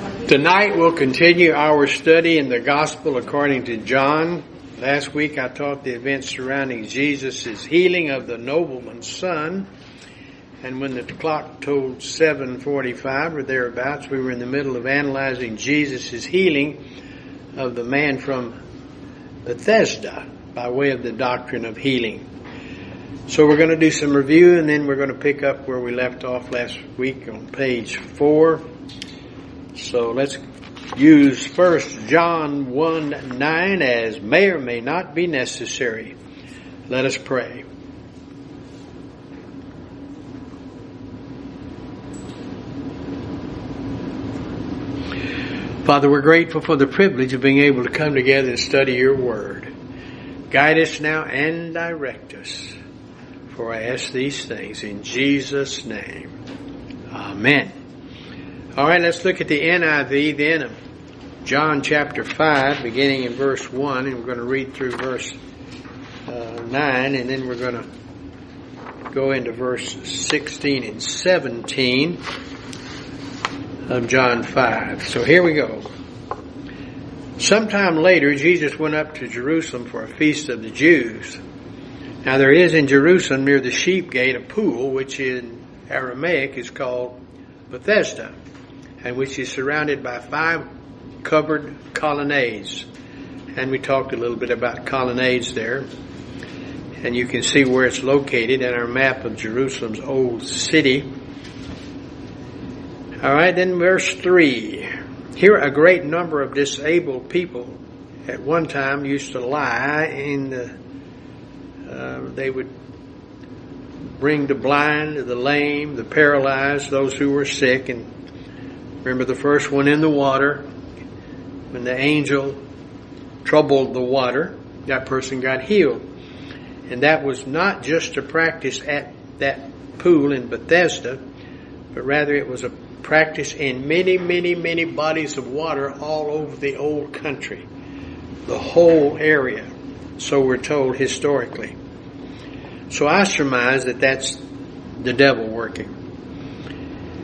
Tonight we'll continue our study in the Gospel according to John. Last week I taught the events surrounding Jesus' healing of the nobleman's son. And when the clock told 7.45 or thereabouts, we were in the middle of analyzing Jesus' healing of the man from Bethesda by way of the doctrine of healing. So we're going to do some review and then we're going to pick up where we left off last week on page 4. So let's use first John 1 9 as may or may not be necessary. Let us pray. Father, we're grateful for the privilege of being able to come together and study your word. Guide us now and direct us. For I ask these things in Jesus' name. Amen. All right, let's look at the NIV then John chapter 5, beginning in verse 1, and we're going to read through verse uh, 9, and then we're going to go into verse 16 and 17 of John 5. So here we go. Sometime later, Jesus went up to Jerusalem for a feast of the Jews. Now there is in Jerusalem near the sheep gate a pool, which in Aramaic is called Bethesda and which is surrounded by five covered colonnades. And we talked a little bit about colonnades there. And you can see where it's located in our map of Jerusalem's old city. All right, then verse 3. Here a great number of disabled people at one time used to lie in the, uh, they would bring the blind, the lame, the paralyzed, those who were sick, and Remember the first one in the water, when the angel troubled the water, that person got healed. And that was not just a practice at that pool in Bethesda, but rather it was a practice in many, many, many bodies of water all over the old country, the whole area. So we're told historically. So I surmise that that's the devil working.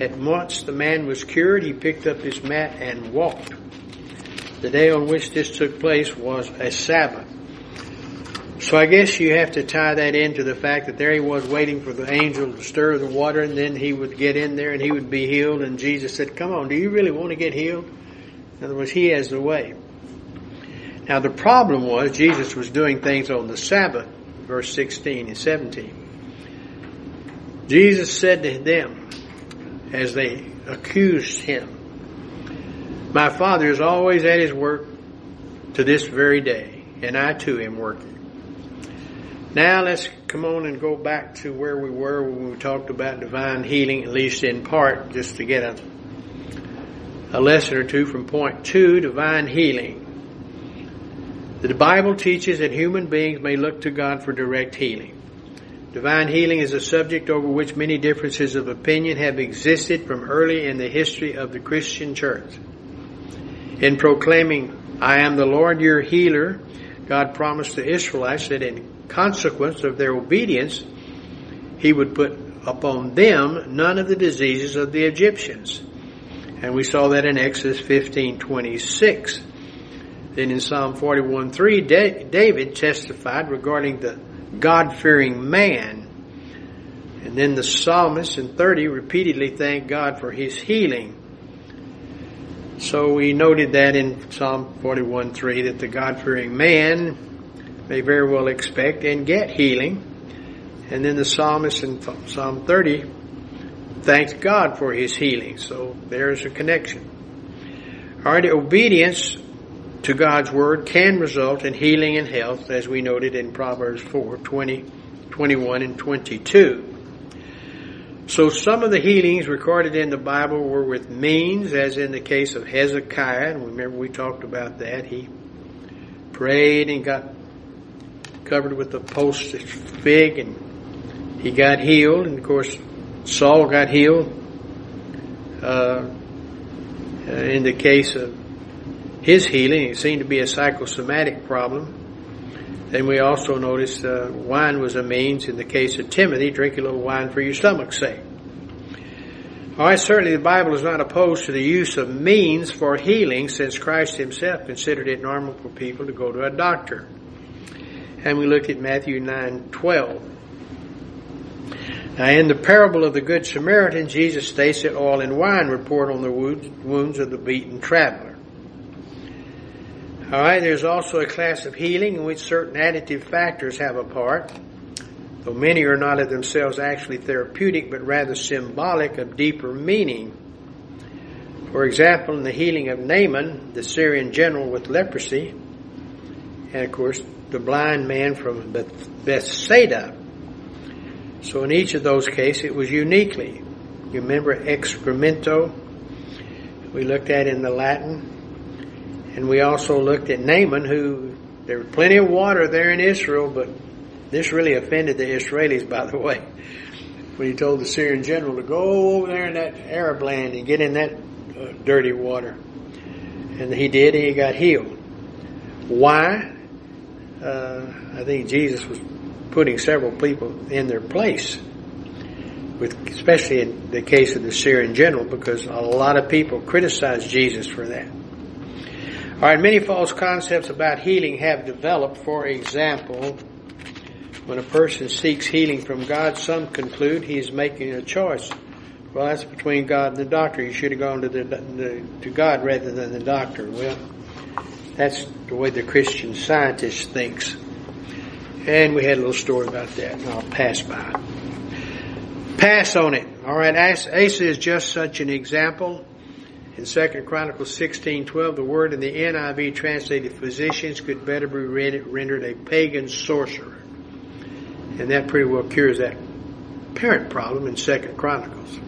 At once the man was cured. He picked up his mat and walked. The day on which this took place was a Sabbath. So I guess you have to tie that into the fact that there he was waiting for the angel to stir the water and then he would get in there and he would be healed and Jesus said, come on, do you really want to get healed? In other words, he has the way. Now the problem was Jesus was doing things on the Sabbath, verse 16 and 17. Jesus said to them, as they accused him. My Father is always at his work to this very day, and I too am working. Now let's come on and go back to where we were when we talked about divine healing, at least in part, just to get a, a lesson or two from point two, divine healing. The Bible teaches that human beings may look to God for direct healing. Divine healing is a subject over which many differences of opinion have existed from early in the history of the Christian church. In proclaiming, I am the Lord your healer, God promised the Israelites that in consequence of their obedience, He would put upon them none of the diseases of the Egyptians. And we saw that in Exodus 15:26. Then in Psalm 41 3, David testified regarding the God-fearing man. And then the psalmist in 30 repeatedly thanked God for his healing. So we noted that in Psalm 41:3 that the God-fearing man may very well expect and get healing. And then the psalmist in Psalm 30 thanks God for his healing. So there's a connection. All right, obedience to God's Word can result in healing and health, as we noted in Proverbs 4, 20, 21, and 22. So some of the healings recorded in the Bible were with means, as in the case of Hezekiah. And remember we talked about that. He prayed and got covered with a post fig and he got healed. And of course, Saul got healed. Uh, in the case of his healing, it seemed to be a psychosomatic problem. Then we also notice uh, wine was a means in the case of Timothy, drink a little wine for your stomach's sake. All right, certainly the Bible is not opposed to the use of means for healing since Christ himself considered it normal for people to go to a doctor. And we looked at Matthew 9, 12. Now in the parable of the Good Samaritan, Jesus states that oil and wine report on the wounds of the beaten traveler. All right, there's also a class of healing in which certain additive factors have a part, though many are not of themselves actually therapeutic, but rather symbolic of deeper meaning. For example, in the healing of Naaman, the Syrian general with leprosy, and of course, the blind man from Bethsaida. So in each of those cases, it was uniquely. You remember excremento? We looked at in the Latin. And we also looked at Naaman, who there was plenty of water there in Israel, but this really offended the Israelis, by the way, when he told the Syrian general to go over there in that Arab land and get in that uh, dirty water. And he did, and he got healed. Why? Uh, I think Jesus was putting several people in their place, with especially in the case of the Syrian general, because a lot of people criticized Jesus for that. All right, many false concepts about healing have developed. For example, when a person seeks healing from God, some conclude he's making a choice. Well, that's between God and the doctor. You should have gone to the, the to God rather than the doctor. Well, that's the way the Christian scientist thinks. And we had a little story about that, and I'll pass by. Pass on it. All right, Asa is just such an example. In 2 Chronicles 16:12, the word in the NIV translated physicians could better be rendered a pagan sorcerer. And that pretty well cures that parent problem in 2 Chronicles.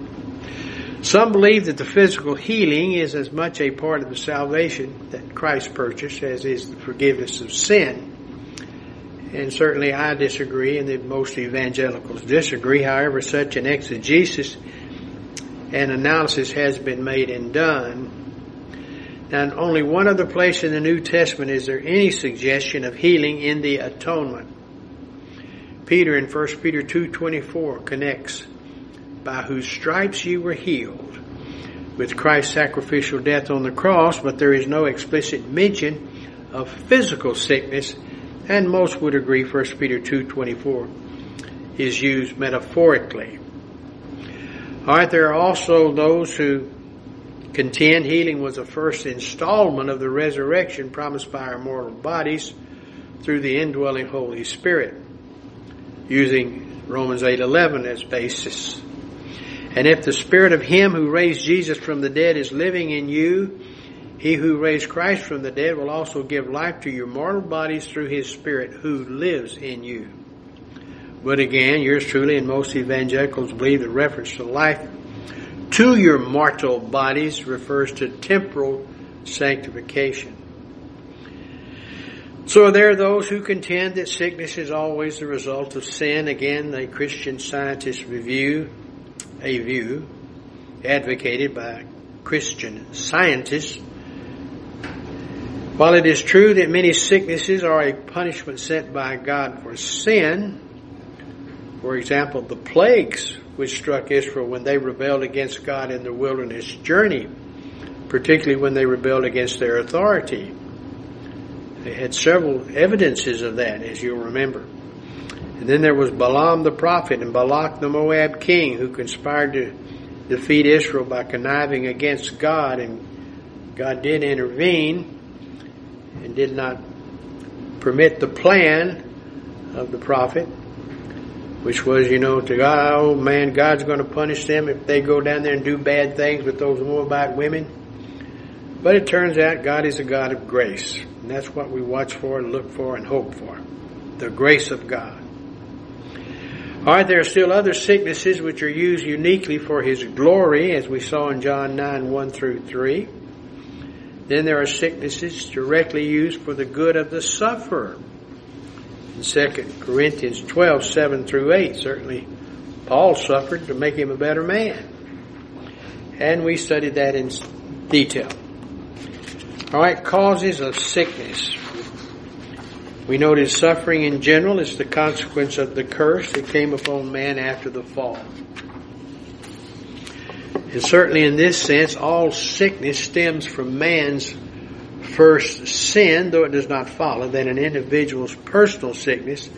Some believe that the physical healing is as much a part of the salvation that Christ purchased as is the forgiveness of sin. And certainly I disagree, and most evangelicals disagree. However, such an exegesis and analysis has been made and done. Now, only one other place in the New Testament is there any suggestion of healing in the atonement. Peter in 1 Peter 2.24 connects, by whose stripes you were healed, with Christ's sacrificial death on the cross, but there is no explicit mention of physical sickness, and most would agree 1 Peter 2.24 is used metaphorically. Alright, there are also those who contend healing was the first installment of the resurrection promised by our mortal bodies through the indwelling Holy Spirit, using Romans 8:11 as basis. And if the spirit of him who raised Jesus from the dead is living in you, he who raised Christ from the dead will also give life to your mortal bodies through his spirit who lives in you. But again, yours truly and most evangelicals believe the reference to life to your mortal bodies refers to temporal sanctification. So there are those who contend that sickness is always the result of sin. Again, the Christian scientist review, a view advocated by Christian scientists. While it is true that many sicknesses are a punishment sent by God for sin, for example, the plagues which struck Israel when they rebelled against God in the wilderness journey, particularly when they rebelled against their authority. They had several evidences of that, as you'll remember. And then there was Balaam the prophet and Balak the Moab king who conspired to defeat Israel by conniving against God, and God did intervene and did not permit the plan of the prophet which was, you know, to oh man, God's going to punish them if they go down there and do bad things with those Moabite women. But it turns out God is a God of grace. And that's what we watch for, and look for, and hope for. The grace of God. All right, there are still other sicknesses which are used uniquely for His glory, as we saw in John 9, 1 through 3. Then there are sicknesses directly used for the good of the sufferer. In 2 Corinthians 12, 7 through 8, certainly Paul suffered to make him a better man. And we studied that in detail. All right, causes of sickness. We noted suffering in general is the consequence of the curse that came upon man after the fall. And certainly in this sense, all sickness stems from man's first sin, though it does not follow that an individual's personal sickness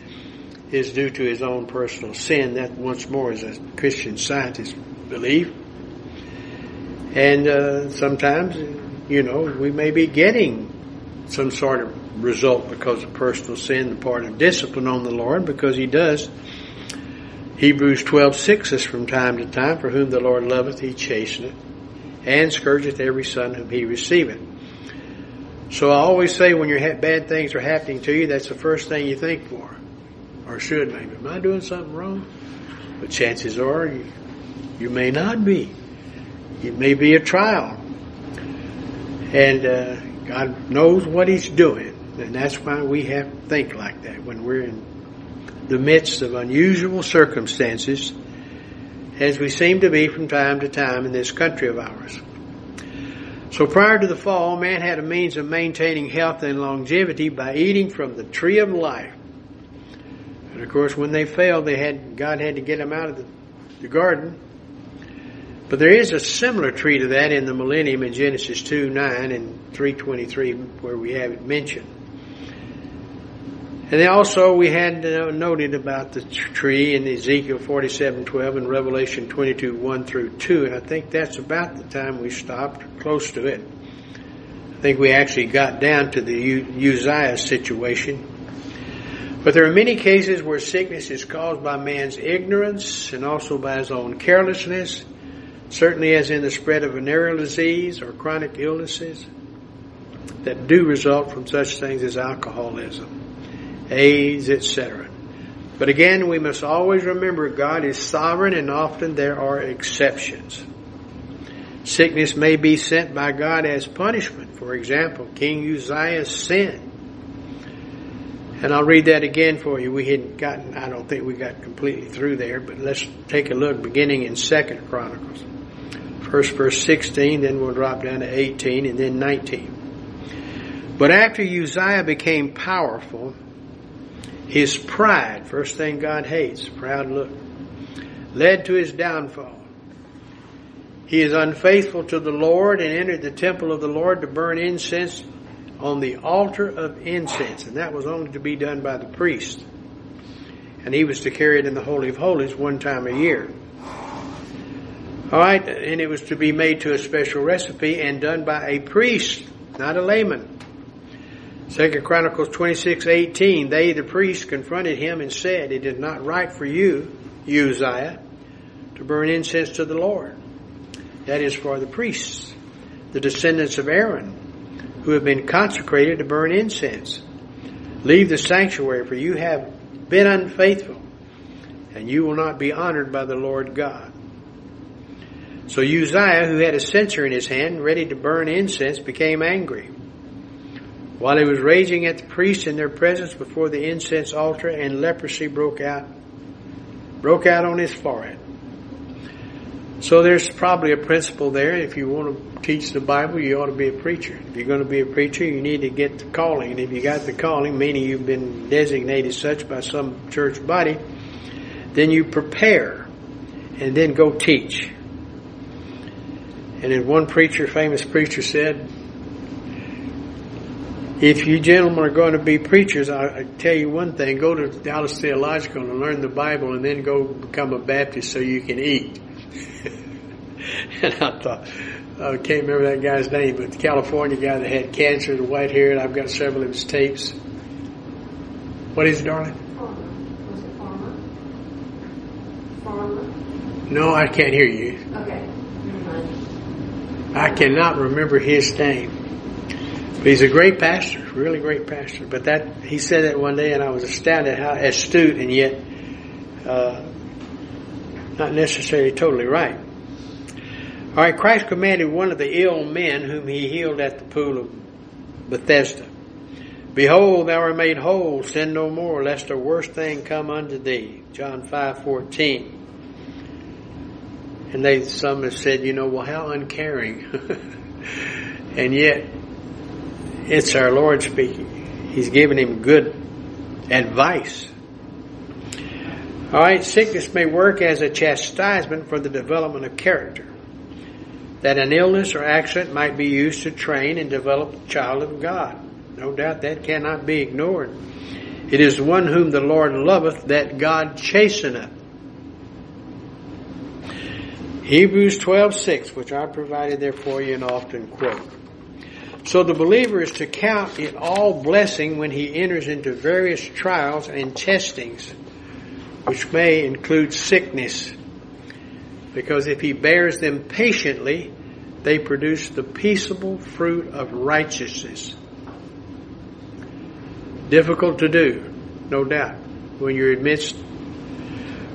is due to his own personal sin. That once more is a Christian scientist belief. And uh, sometimes, you know, we may be getting some sort of result because of personal sin, the part of discipline on the Lord, because He does Hebrews 12, 6 us from time to time, for whom the Lord loveth, he chasteneth, and scourgeth every son whom he receiveth. So I always say when your bad things are happening to you, that's the first thing you think for. Or should maybe. Am I doing something wrong? But chances are you, you may not be. It may be a trial. And uh, God knows what He's doing. And that's why we have to think like that when we're in the midst of unusual circumstances, as we seem to be from time to time in this country of ours. So prior to the fall, man had a means of maintaining health and longevity by eating from the tree of life. And of course, when they failed, they had God had to get them out of the, the garden. But there is a similar tree to that in the millennium in Genesis 2, 9 and 323 where we have it mentioned. And then also we had uh, noted about the tree in Ezekiel 47:12 and Revelation 22:1 through 2, and I think that's about the time we stopped, close to it. I think we actually got down to the Uzziah situation. But there are many cases where sickness is caused by man's ignorance and also by his own carelessness, certainly as in the spread of venereal disease or chronic illnesses that do result from such things as alcoholism. AIDS, etc. But again, we must always remember God is sovereign and often there are exceptions. Sickness may be sent by God as punishment. For example, King Uzziah's sin. And I'll read that again for you. We hadn't gotten, I don't think we got completely through there, but let's take a look beginning in Second Chronicles. First verse 16, then we'll drop down to 18 and then 19. But after Uzziah became powerful, his pride, first thing God hates, proud look, led to his downfall. He is unfaithful to the Lord and entered the temple of the Lord to burn incense on the altar of incense, and that was only to be done by the priest. And he was to carry it in the Holy of Holies one time a year. Alright, and it was to be made to a special recipe and done by a priest, not a layman. Second Chronicles 26:18 They the priests confronted him and said, It is not right for you, Uzziah, to burn incense to the Lord. That is for the priests, the descendants of Aaron, who have been consecrated to burn incense. Leave the sanctuary, for you have been unfaithful, and you will not be honored by the Lord God. So Uzziah, who had a censer in his hand, ready to burn incense, became angry while he was raging at the priests in their presence before the incense altar, and leprosy broke out, broke out on his forehead. So there's probably a principle there. If you want to teach the Bible, you ought to be a preacher. If you're going to be a preacher, you need to get the calling. And if you got the calling, meaning you've been designated such by some church body, then you prepare and then go teach. And then one preacher, famous preacher said, if you gentlemen are going to be preachers, I, I, tell you one thing: go to Dallas Theological and learn the Bible, and then go become a Baptist so you can eat. and I thought, I can't remember that guy's name, but the California guy that had cancer, the white hair, and I've got several of his tapes. What is it, darling? Farmer. Was it Farmer? Farmer? No, I can't hear you. Okay. I cannot remember his name. But he's a great pastor, really great pastor. But that he said that one day, and I was astounded how astute and yet uh, not necessarily totally right. All right, Christ commanded one of the ill men whom he healed at the pool of Bethesda. Behold, thou art made whole, sin no more, lest a worse thing come unto thee. John five fourteen. And they some have said, you know, well how uncaring. and yet it's our Lord speaking. He's giving him good advice. All right, sickness may work as a chastisement for the development of character. That an illness or accident might be used to train and develop the child of God. No doubt that cannot be ignored. It is one whom the Lord loveth that God chasteneth. Hebrews 12:6, which I provided there for you and often quote. So the believer is to count it all blessing when he enters into various trials and testings which may include sickness. Because if he bears them patiently, they produce the peaceable fruit of righteousness. Difficult to do, no doubt, when you're amidst,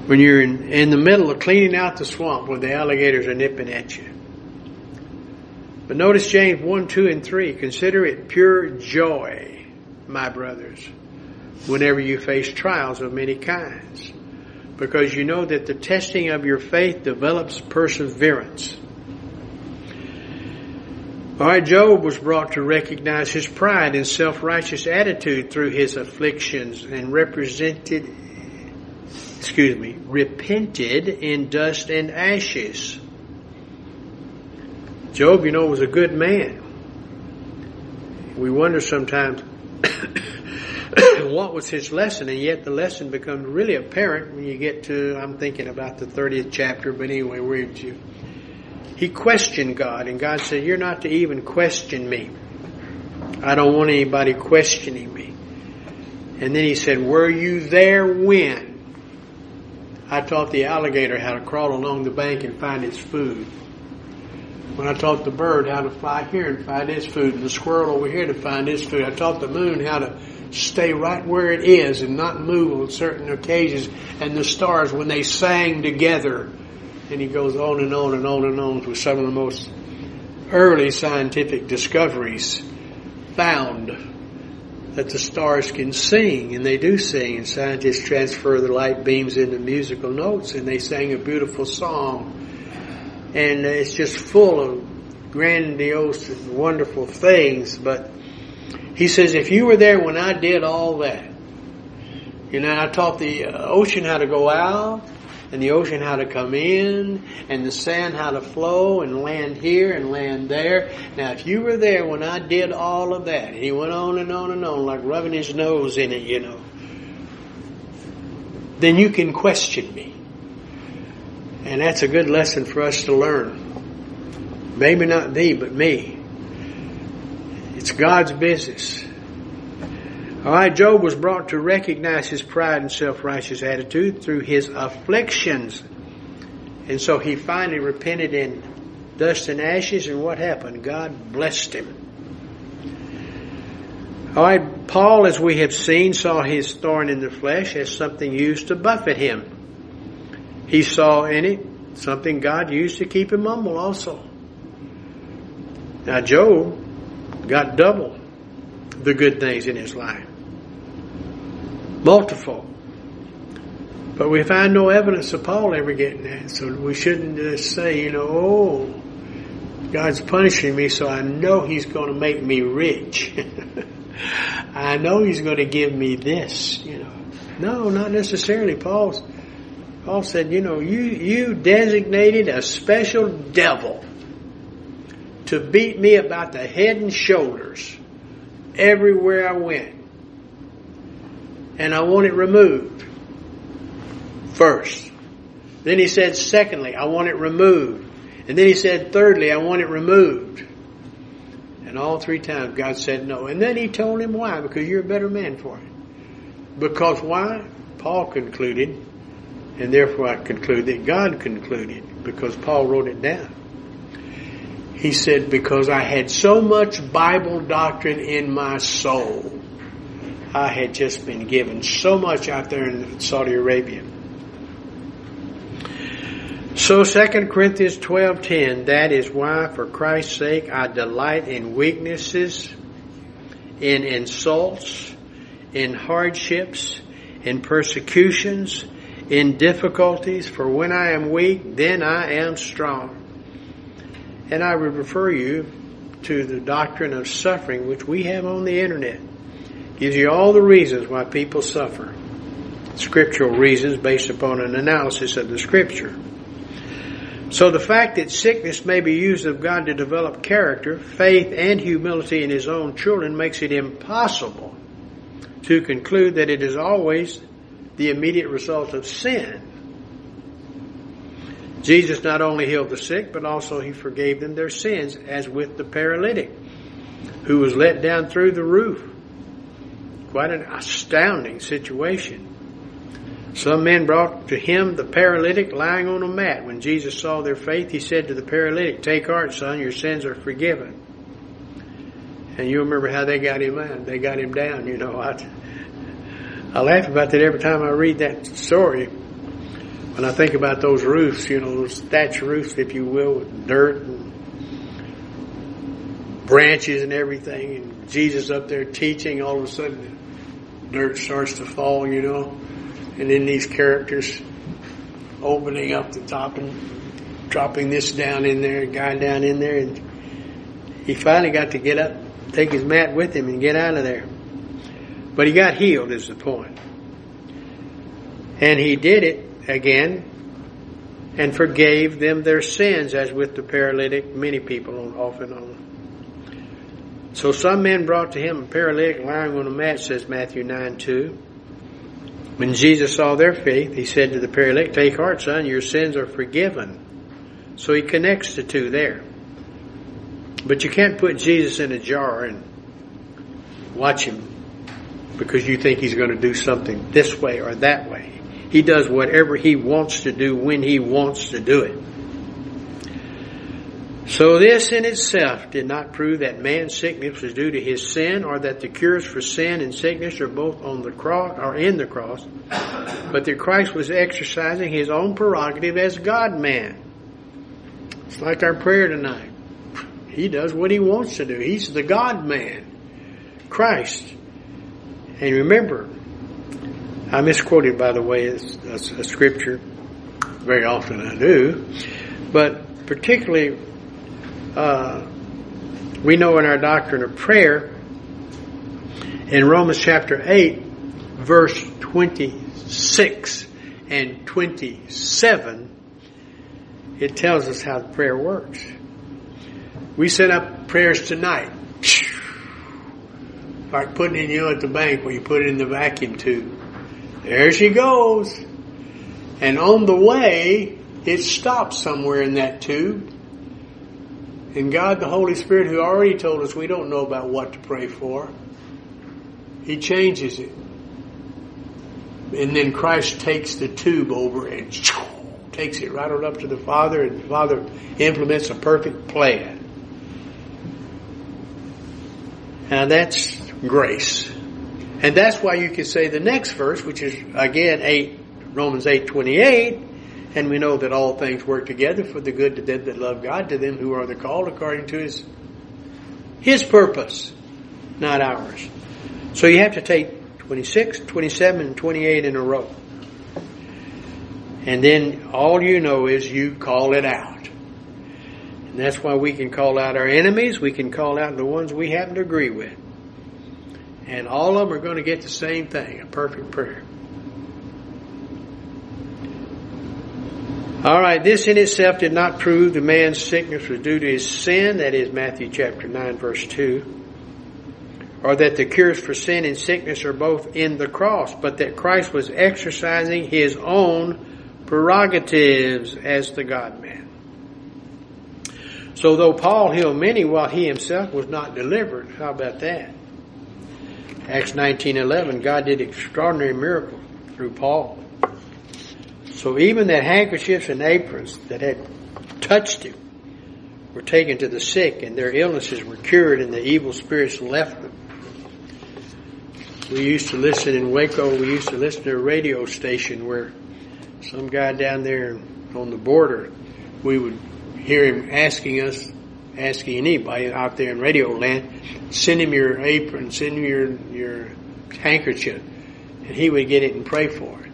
when you're in, in the middle of cleaning out the swamp when the alligators are nipping at you. But notice James 1, 2, and 3. Consider it pure joy, my brothers, whenever you face trials of many kinds because you know that the testing of your faith develops perseverance. Alright, Job was brought to recognize his pride and self-righteous attitude through his afflictions and represented, excuse me, repented in dust and ashes. Job, you know, was a good man. We wonder sometimes what was his lesson, and yet the lesson becomes really apparent when you get to, I'm thinking about the 30th chapter, but anyway, where you. He questioned God, and God said, You're not to even question me. I don't want anybody questioning me. And then he said, Were you there when? I taught the alligator how to crawl along the bank and find its food. When I taught the bird how to fly here and find its food, and the squirrel over here to find its food. I taught the moon how to stay right where it is and not move on certain occasions. And the stars, when they sang together, and he goes on and on and on and on with some of the most early scientific discoveries found that the stars can sing, and they do sing, and scientists transfer the light beams into musical notes, and they sang a beautiful song. And it's just full of grandiose and wonderful things, but he says, if you were there when I did all that, you know, I taught the uh, ocean how to go out, and the ocean how to come in, and the sand how to flow, and land here and land there. Now, if you were there when I did all of that, he went on and on and on, like rubbing his nose in it, you know, then you can question me. And that's a good lesson for us to learn. Maybe not thee, but me. It's God's business. All right, Job was brought to recognize his pride and self-righteous attitude through his afflictions. And so he finally repented in dust and ashes, and what happened? God blessed him. All right, Paul, as we have seen, saw his thorn in the flesh as something used to buffet him. He saw in it something God used to keep him humble also. Now, Job got double the good things in his life. Multiple. But we find no evidence of Paul ever getting that. So we shouldn't just say, you know, oh, God's punishing me, so I know He's going to make me rich. I know He's going to give me this, you know. No, not necessarily. Paul's, Paul said, you know, you, you designated a special devil to beat me about the head and shoulders everywhere I went. And I want it removed first. Then he said, secondly, I want it removed. And then he said, thirdly, I want it removed. And all three times God said no. And then he told him why, because you're a better man for it. Because why? Paul concluded, and therefore I conclude that God concluded, because Paul wrote it down. He said, because I had so much Bible doctrine in my soul. I had just been given so much out there in Saudi Arabia. So 2 Corinthians 12:10 that is why for Christ's sake I delight in weaknesses in insults in hardships in persecutions in difficulties for when I am weak then I am strong. And I would refer you to the doctrine of suffering which we have on the internet. Gives you all the reasons why people suffer. Scriptural reasons based upon an analysis of the scripture. So the fact that sickness may be used of God to develop character, faith, and humility in His own children makes it impossible to conclude that it is always the immediate result of sin. Jesus not only healed the sick, but also He forgave them their sins, as with the paralytic who was let down through the roof. Quite an astounding situation. Some men brought to him the paralytic lying on a mat. When Jesus saw their faith, he said to the paralytic, Take heart, son, your sins are forgiven. And you remember how they got him out. They got him down, you know. I, I laugh about that every time I read that story. When I think about those roofs, you know, those thatch roofs, if you will, with dirt and branches and everything, and Jesus up there teaching, all of a sudden the dirt starts to fall, you know and then these characters opening up the top and dropping this down in there, guy down in there, and he finally got to get up, take his mat with him, and get out of there. But he got healed, is the point. And he did it again and forgave them their sins, as with the paralytic, many people on, off and on. So some men brought to him a paralytic lying on a mat, says Matthew 9 2. When Jesus saw their faith, he said to the paralytic, Take heart, son, your sins are forgiven. So he connects the two there. But you can't put Jesus in a jar and watch him because you think he's going to do something this way or that way. He does whatever he wants to do when he wants to do it. So this in itself did not prove that man's sickness was due to his sin or that the cures for sin and sickness are both on the cross or in the cross, but that Christ was exercising his own prerogative as God man. It's like our prayer tonight. He does what he wants to do. He's the God man. Christ. And remember, I misquoted by the way a, a scripture. Very often I do. But particularly uh, we know in our doctrine of prayer, in Romans chapter 8, verse 26 and 27, it tells us how prayer works. We set up prayers tonight. Like putting in you at the bank where you put it in the vacuum tube. There she goes. And on the way, it stops somewhere in that tube and God, the Holy Spirit, who already told us we don't know about what to pray for, He changes it. And then Christ takes the tube over and takes it right on up to the Father, and the Father implements a perfect plan. Now that's grace. And that's why you can say the next verse, which is again 8, Romans 8, 28, and we know that all things work together for the good to them that love God, to them who are the called according to His, His purpose, not ours. So you have to take 26, 27, and 28 in a row. And then all you know is you call it out. And that's why we can call out our enemies, we can call out the ones we happen to agree with. And all of them are going to get the same thing, a perfect prayer. All right, this in itself did not prove the man's sickness was due to his sin, that is Matthew chapter 9 verse 2, or that the cures for sin and sickness are both in the cross, but that Christ was exercising his own prerogatives as the God man. So though Paul healed many while he himself was not delivered, how about that? Acts 19:11 God did extraordinary miracles through Paul. So even that handkerchiefs and aprons that had touched him were taken to the sick and their illnesses were cured and the evil spirits left them. We used to listen in Waco, we used to listen to a radio station where some guy down there on the border, we would hear him asking us, asking anybody out there in radio land, send him your apron, send him your, your handkerchief. And he would get it and pray for it.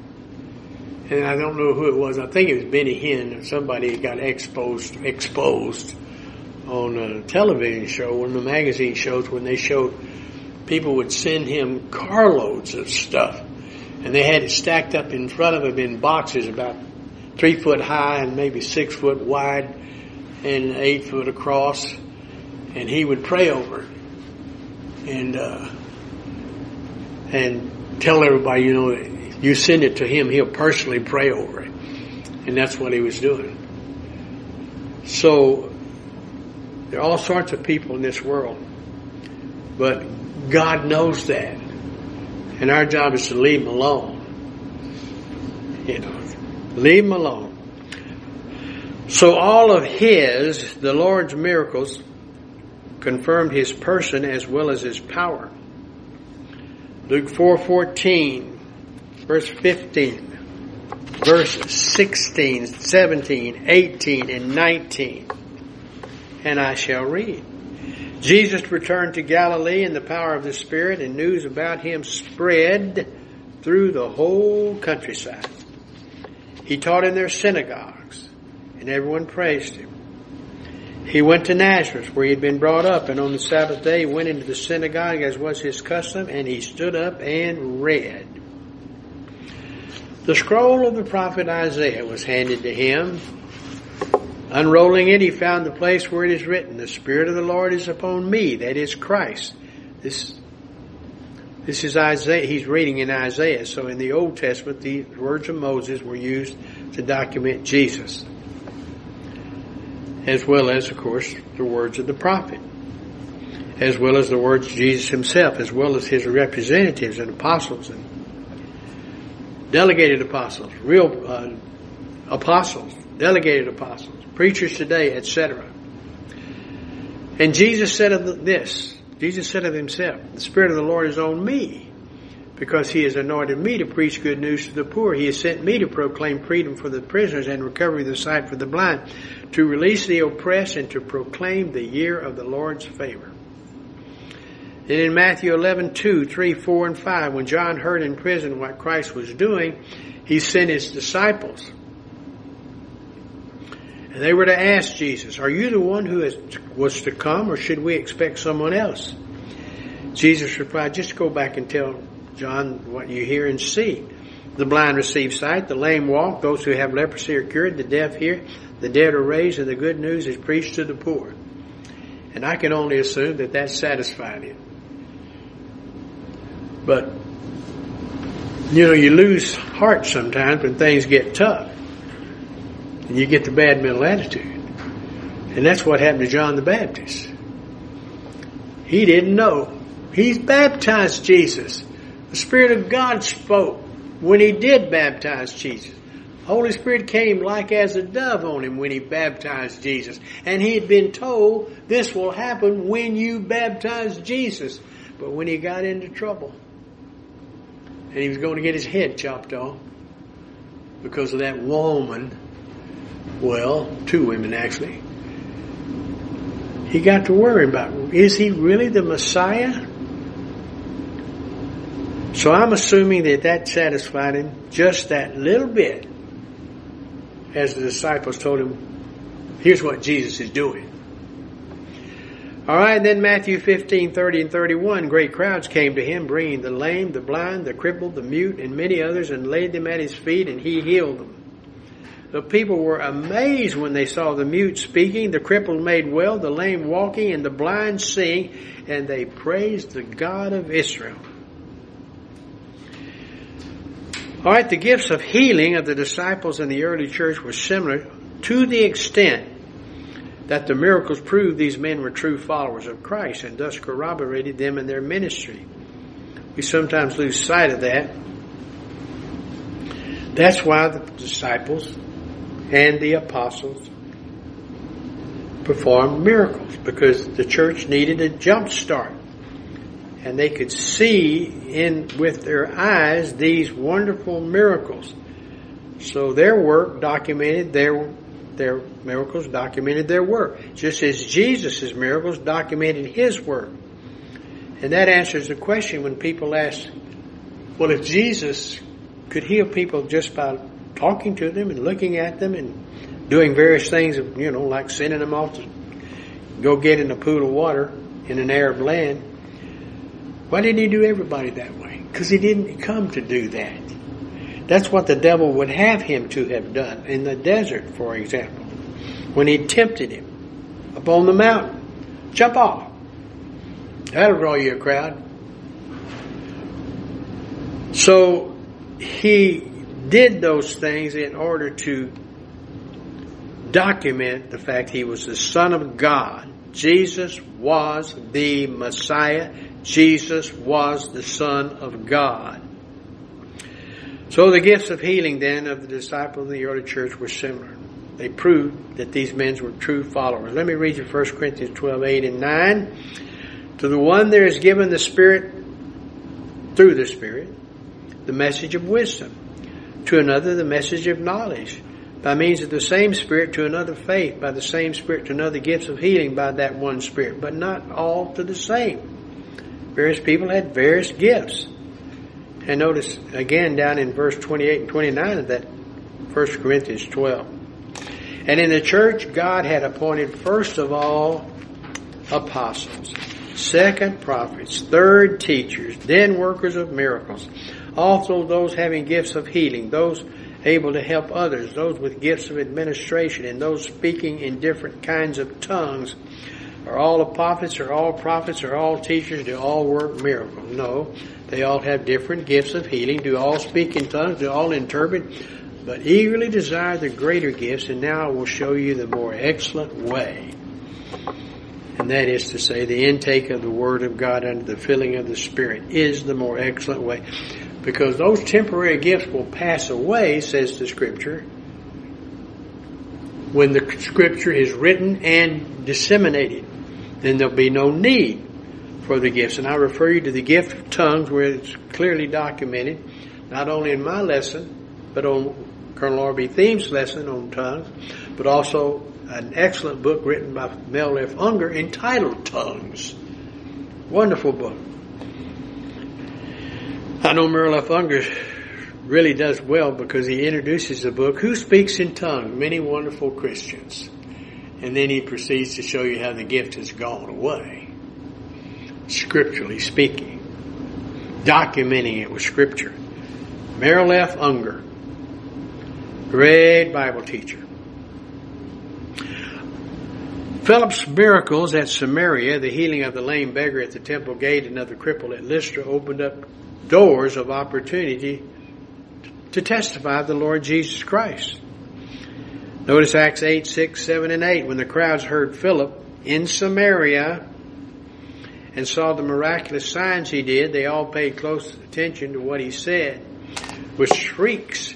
And I don't know who it was. I think it was Benny Hinn or somebody got exposed, exposed on a television show, one of the magazine shows when they showed people would send him carloads of stuff. And they had it stacked up in front of him in boxes about three foot high and maybe six foot wide and eight foot across. And he would pray over it. And, uh, and tell everybody, you know, you send it to him, he'll personally pray over it. And that's what he was doing. So, there are all sorts of people in this world. But God knows that. And our job is to leave them alone. You know, leave them alone. So all of his, the Lord's miracles, confirmed his person as well as his power. Luke 4:14, verse 15, verse 16, 17, 18, and 19. And I shall read. Jesus returned to Galilee in the power of the Spirit, and news about him spread through the whole countryside. He taught in their synagogues, and everyone praised him. He went to Nazareth, where he had been brought up, and on the Sabbath day went into the synagogue as was his custom, and he stood up and read. The scroll of the prophet Isaiah was handed to him. Unrolling it, he found the place where it is written, The Spirit of the Lord is upon me, that is Christ. This, this is Isaiah, he's reading in Isaiah. So in the Old Testament, the words of Moses were used to document Jesus. As well as, of course, the words of the prophet. As well as the words of Jesus himself, as well as his representatives and apostles and delegated apostles, real uh, apostles, delegated apostles preachers today, etc. And Jesus said of this, Jesus said of himself, the Spirit of the Lord is on me because he has anointed me to preach good news to the poor. He has sent me to proclaim freedom for the prisoners and recovery of the sight for the blind, to release the oppressed and to proclaim the year of the Lord's favor. And in Matthew 11, 2, 3, 4, and 5, when John heard in prison what Christ was doing, he sent his disciples and they were to ask Jesus, Are you the one who was to come, or should we expect someone else? Jesus replied, Just go back and tell John what you hear and see. The blind receive sight, the lame walk, those who have leprosy are cured, the deaf hear, the dead are raised, and the good news is preached to the poor. And I can only assume that that satisfied him. But, you know, you lose heart sometimes when things get tough and you get the bad mental attitude. And that's what happened to John the Baptist. He didn't know. He's baptized Jesus. The Spirit of God spoke when he did baptize Jesus. Holy Spirit came like as a dove on him when he baptized Jesus. And he had been told this will happen when you baptize Jesus. But when he got into trouble, and he was going to get his head chopped off because of that woman well, two women actually, he got to worry about, is he really the Messiah? So I'm assuming that that satisfied him just that little bit as the disciples told him, here's what Jesus is doing. All right, then Matthew 15, 30 and 31, great crowds came to him, bringing the lame, the blind, the crippled, the mute, and many others, and laid them at his feet, and he healed them. The people were amazed when they saw the mute speaking, the crippled made well, the lame walking, and the blind seeing, and they praised the God of Israel. All right, the gifts of healing of the disciples in the early church were similar to the extent that the miracles proved these men were true followers of Christ and thus corroborated them in their ministry. We sometimes lose sight of that. That's why the disciples and the apostles performed miracles because the church needed a jump start. And they could see in with their eyes these wonderful miracles. So their work documented their their miracles, documented their work, just as Jesus' miracles documented his work. And that answers the question when people ask, well, if Jesus could heal people just by talking to them and looking at them and doing various things, you know, like sending them off to go get in a pool of water in an Arab land, why didn't he do everybody that way? Because he didn't come to do that. That's what the devil would have him to have done in the desert, for example, when he tempted him upon the mountain. Jump off. That'll draw you a crowd. So he did those things in order to document the fact he was the Son of God. Jesus was the Messiah. Jesus was the Son of God. So the gifts of healing then of the disciples in the early church were similar. They proved that these men were true followers. Let me read you 1 Corinthians 12, 8 and 9. To the one there is given the Spirit, through the Spirit, the message of wisdom. To another, the message of knowledge. By means of the same Spirit, to another faith. By the same Spirit, to another gifts of healing by that one Spirit. But not all to the same. Various people had various gifts. And notice again down in verse 28 and 29 of that 1 Corinthians 12. And in the church, God had appointed first of all apostles, second prophets, third teachers, then workers of miracles. Also those having gifts of healing, those able to help others, those with gifts of administration, and those speaking in different kinds of tongues. Are all prophets, are all prophets, are all teachers, do all work miracles? No. They all have different gifts of healing, do all speak in tongues, do all interpret, but eagerly desire the greater gifts, and now I will show you the more excellent way. And that is to say, the intake of the Word of God under the filling of the Spirit is the more excellent way. Because those temporary gifts will pass away, says the Scripture, when the Scripture is written and disseminated. Then there'll be no need for the gifts. And I refer you to the gift of tongues where it's clearly documented, not only in my lesson, but on Colonel R.B. Thieme's lesson on tongues, but also an excellent book written by Merrill F. Unger entitled Tongues. Wonderful book. I know Merrill F. Unger really does well because he introduces the book, Who Speaks in Tongues? Many Wonderful Christians. And then he proceeds to show you how the gift has gone away scripturally speaking, documenting it with scripture. F. Unger, great Bible teacher. Philip's miracles at Samaria, the healing of the lame beggar at the temple gate and of the cripple at Lystra opened up doors of opportunity to testify of the Lord Jesus Christ. Notice Acts 8, 6, 7, and 8. When the crowds heard Philip in Samaria and saw the miraculous signs he did, they all paid close attention to what he said. With shrieks,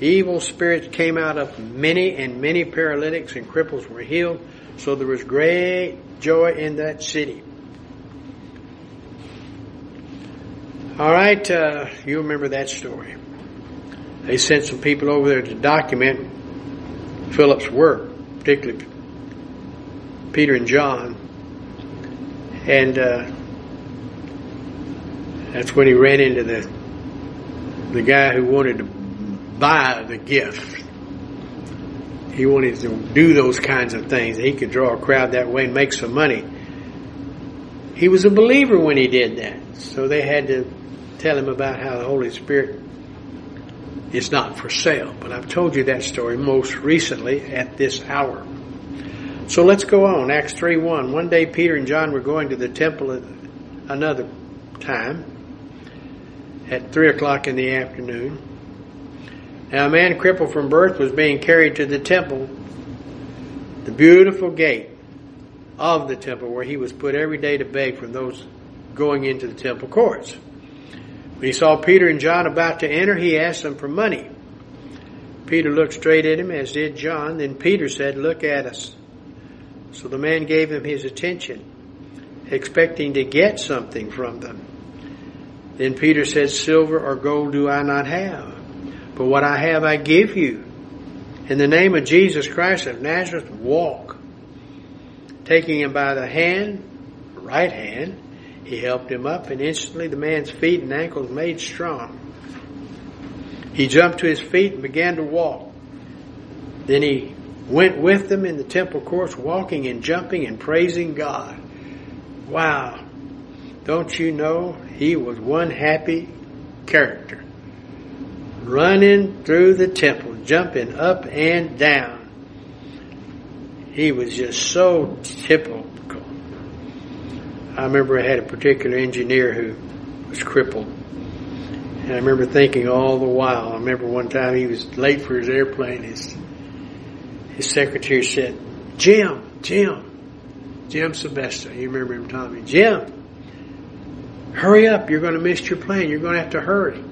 evil spirits came out of many, and many paralytics and cripples were healed. So there was great joy in that city. All right, uh, you remember that story. They sent some people over there to document Philip's work, particularly Peter and John. And uh, that's when he ran into the the guy who wanted to buy the gift. He wanted to do those kinds of things. He could draw a crowd that way and make some money. He was a believer when he did that. So they had to tell him about how the Holy Spirit is not for sale. But I've told you that story most recently at this hour. So let's go on. Acts 3 1. One day Peter and John were going to the temple at another time at 3 o'clock in the afternoon. Now a man crippled from birth was being carried to the temple, the beautiful gate of the temple where he was put every day to beg from those going into the temple courts. When he saw Peter and John about to enter, he asked them for money. Peter looked straight at him, as did John. Then Peter said, Look at us. So the man gave them his attention, expecting to get something from them. Then Peter said, Silver or gold do I not have, But what I have I give you. In the name of Jesus Christ of Nazareth, walk. Taking him by the hand, right hand, he helped him up, and instantly the man's feet and ankles made strong. He jumped to his feet and began to walk. Then he went with them in the temple courts, walking and jumping and praising God. Wow. Don't you know he was one happy character? Running through the temple, jumping up and down. He was just so typical. I remember I had a particular engineer who was crippled. And I remember thinking all the while, I remember one time he was late for his airplane, his, his secretary said, Jim, Jim, Jim Sylvester, you remember him, Tommy, Jim, hurry up, you're going to miss your plane, you're going to have to hurry.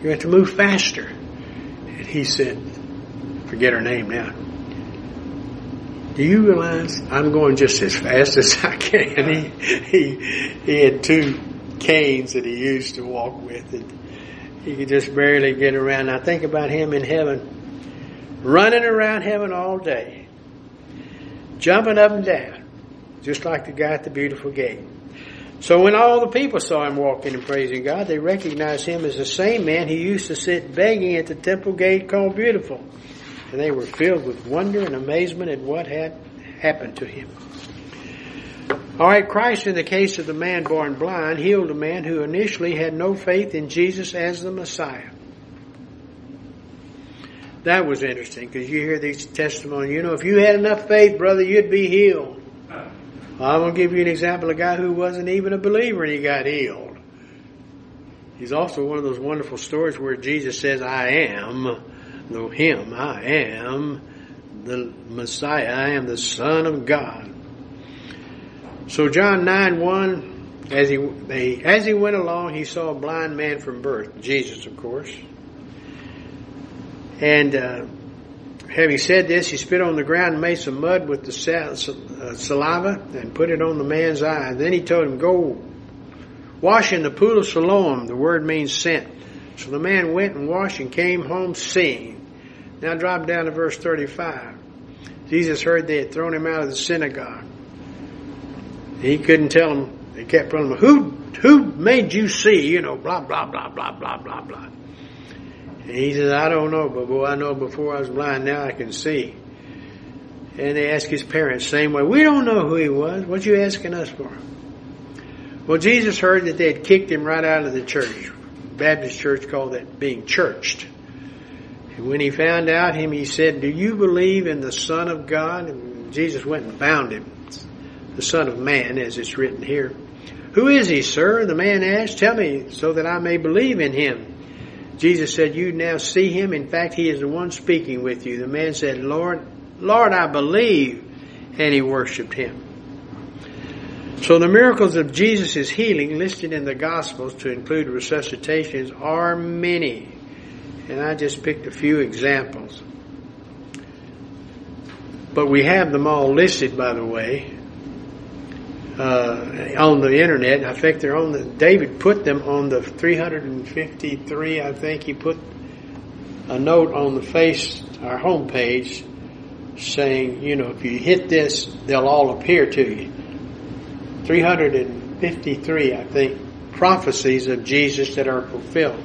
You have to move faster. And he said, forget her name now. Do you realize I'm going just as fast as I can? He, he, he had two canes that he used to walk with and he could just barely get around. I think about him in heaven, running around heaven all day, jumping up and down, just like the guy at the beautiful gate. So when all the people saw him walking and praising God, they recognized him as the same man who used to sit begging at the temple gate called Beautiful and they were filled with wonder and amazement at what had happened to him. All right, Christ, in the case of the man born blind, healed a man who initially had no faith in Jesus as the Messiah. That was interesting because you hear these testimonies. You know, if you had enough faith, brother, you'd be healed. Well, I'm going to give you an example of a guy who wasn't even a believer and he got healed. He's also one of those wonderful stories where Jesus says, I am know him. I am the Messiah. I am the Son of God. So John 9 1, as he, they, as he went along, he saw a blind man from birth. Jesus, of course. And uh, having said this, he spit on the ground and made some mud with the uh, saliva and put it on the man's eye. Then he told him, Go wash in the pool of Siloam. The word means sent. So the man went and washed and came home seeing. Now drop down to verse 35. Jesus heard they had thrown him out of the synagogue. He couldn't tell them. They kept telling him, who, who made you see? You know, blah, blah, blah, blah, blah, blah, blah. And he says, I don't know, but boy, I know before I was blind, now I can see. And they asked his parents, same way, we don't know who he was. What you asking us for? Well, Jesus heard that they had kicked him right out of the church. Baptist church called that being churched. And when he found out him, he said, Do you believe in the Son of God? And Jesus went and found him, the Son of Man, as it's written here. Who is he, sir? The man asked, Tell me so that I may believe in him. Jesus said, You now see him. In fact, he is the one speaking with you. The man said, Lord, Lord, I believe. And he worshiped him. So the miracles of Jesus' healing listed in the Gospels to include resuscitations are many and I just picked a few examples. But we have them all listed, by the way, uh, on the internet. I think they're on the. David put them on the 353. I think he put a note on the face, our homepage, saying, you know, if you hit this, they'll all appear to you. 353, I think, prophecies of Jesus that are fulfilled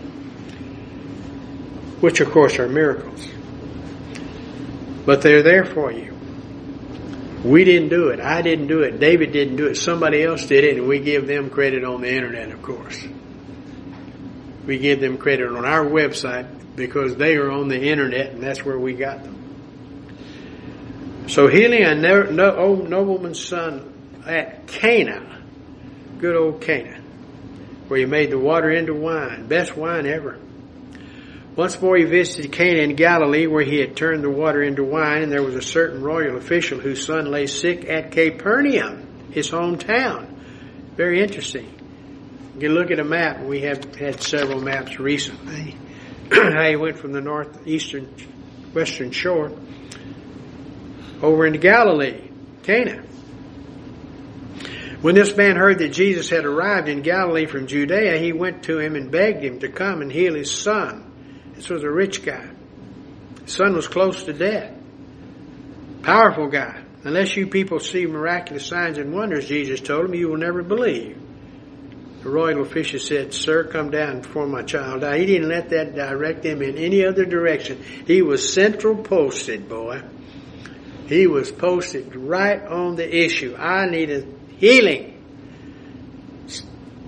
which of course are miracles. But they're there for you. We didn't do it. I didn't do it. David didn't do it. Somebody else did it, and we give them credit on the internet, of course. We give them credit on our website because they are on the internet, and that's where we got them. So healing a nobleman's son at Cana, good old Cana, where he made the water into wine, best wine ever. Once more he visited Cana in Galilee where he had turned the water into wine and there was a certain royal official whose son lay sick at Capernaum, his hometown. Very interesting. You look at a map. We have had several maps recently. How he went from the northeastern, western shore over into Galilee, Cana. When this man heard that Jesus had arrived in Galilee from Judea, he went to him and begged him to come and heal his son This was a rich guy. His son was close to death. Powerful guy. Unless you people see miraculous signs and wonders, Jesus told him, you will never believe. The royal official said, Sir, come down before my child. He didn't let that direct him in any other direction. He was central posted, boy. He was posted right on the issue. I needed healing.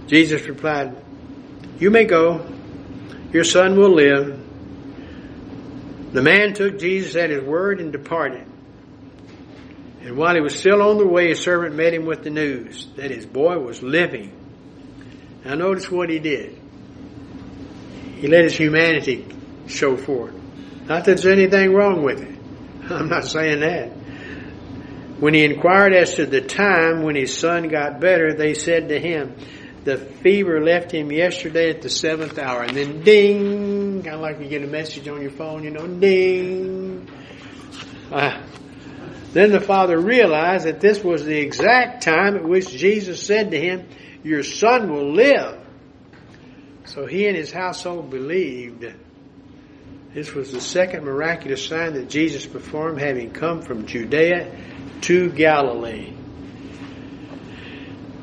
Jesus replied, You may go. Your son will live. The man took Jesus at his word and departed. And while he was still on the way, a servant met him with the news that his boy was living. Now notice what he did. He let his humanity show forth. Not that there's anything wrong with it. I'm not saying that. When he inquired as to the time when his son got better, they said to him, the fever left him yesterday at the seventh hour. And then ding, kind of like you get a message on your phone, you know, ding. Uh, then the father realized that this was the exact time at which Jesus said to him, your son will live. So he and his household believed. This was the second miraculous sign that Jesus performed having come from Judea to Galilee.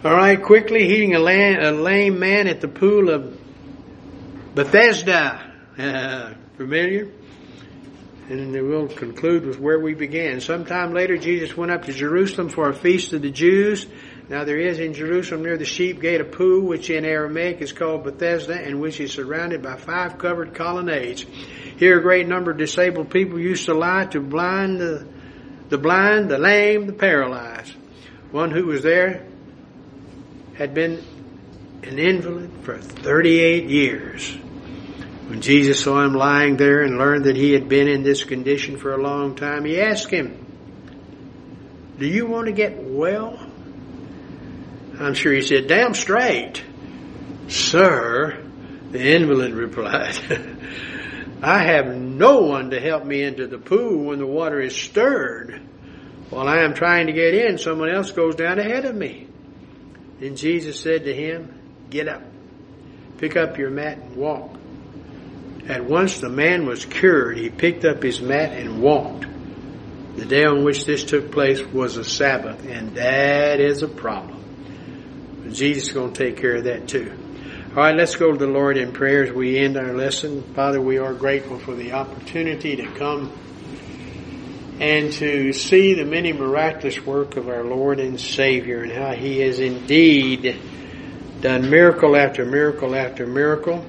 All right, quickly healing a, a lame man at the pool of Bethesda. Uh, familiar? And then we'll conclude with where we began. Sometime later, Jesus went up to Jerusalem for a feast of the Jews. Now there is in Jerusalem near the sheep gate a pool, which in Aramaic is called Bethesda, and which is surrounded by five covered colonnades. Here a great number of disabled people used to lie to blind the, the blind, the lame, the paralyzed. One who was there had been an invalid for 38 years. When Jesus saw him lying there and learned that he had been in this condition for a long time, he asked him, Do you want to get well? I'm sure he said, Damn straight. Sir, the invalid replied, I have no one to help me into the pool when the water is stirred. While I am trying to get in, someone else goes down ahead of me. Then Jesus said to him, Get up, pick up your mat and walk. At once the man was cured. He picked up his mat and walked. The day on which this took place was a Sabbath, and that is a problem. But Jesus is going to take care of that too. All right, let's go to the Lord in prayer as we end our lesson. Father, we are grateful for the opportunity to come and to see the many miraculous work of our Lord and Savior and how He has indeed done miracle after miracle after miracle.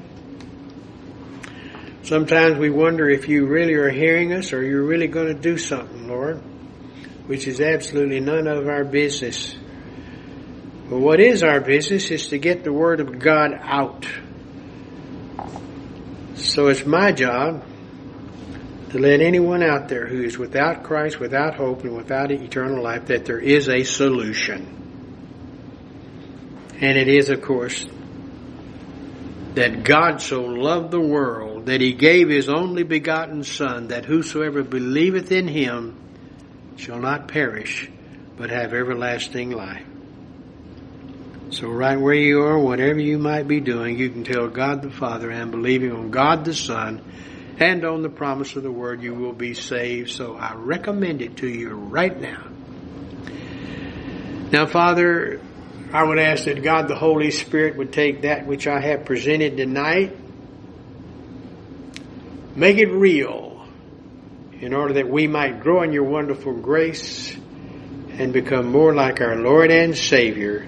Sometimes we wonder if you really are hearing us or you're really going to do something, Lord, which is absolutely none of our business. But what is our business is to get the Word of God out. So it's my job to let anyone out there who is without Christ, without hope, and without eternal life that there is a solution. And it is, of course, that God so loved the world that he gave his only begotten Son, that whosoever believeth in him shall not perish, but have everlasting life. So right where you are, whatever you might be doing, you can tell God the Father and believing on God the Son and on the promise of the Word, you will be saved. So I recommend it to you right now. Now, Father, I would ask that God the Holy Spirit would take that which I have presented tonight, make it real, in order that we might grow in your wonderful grace and become more like our Lord and Savior.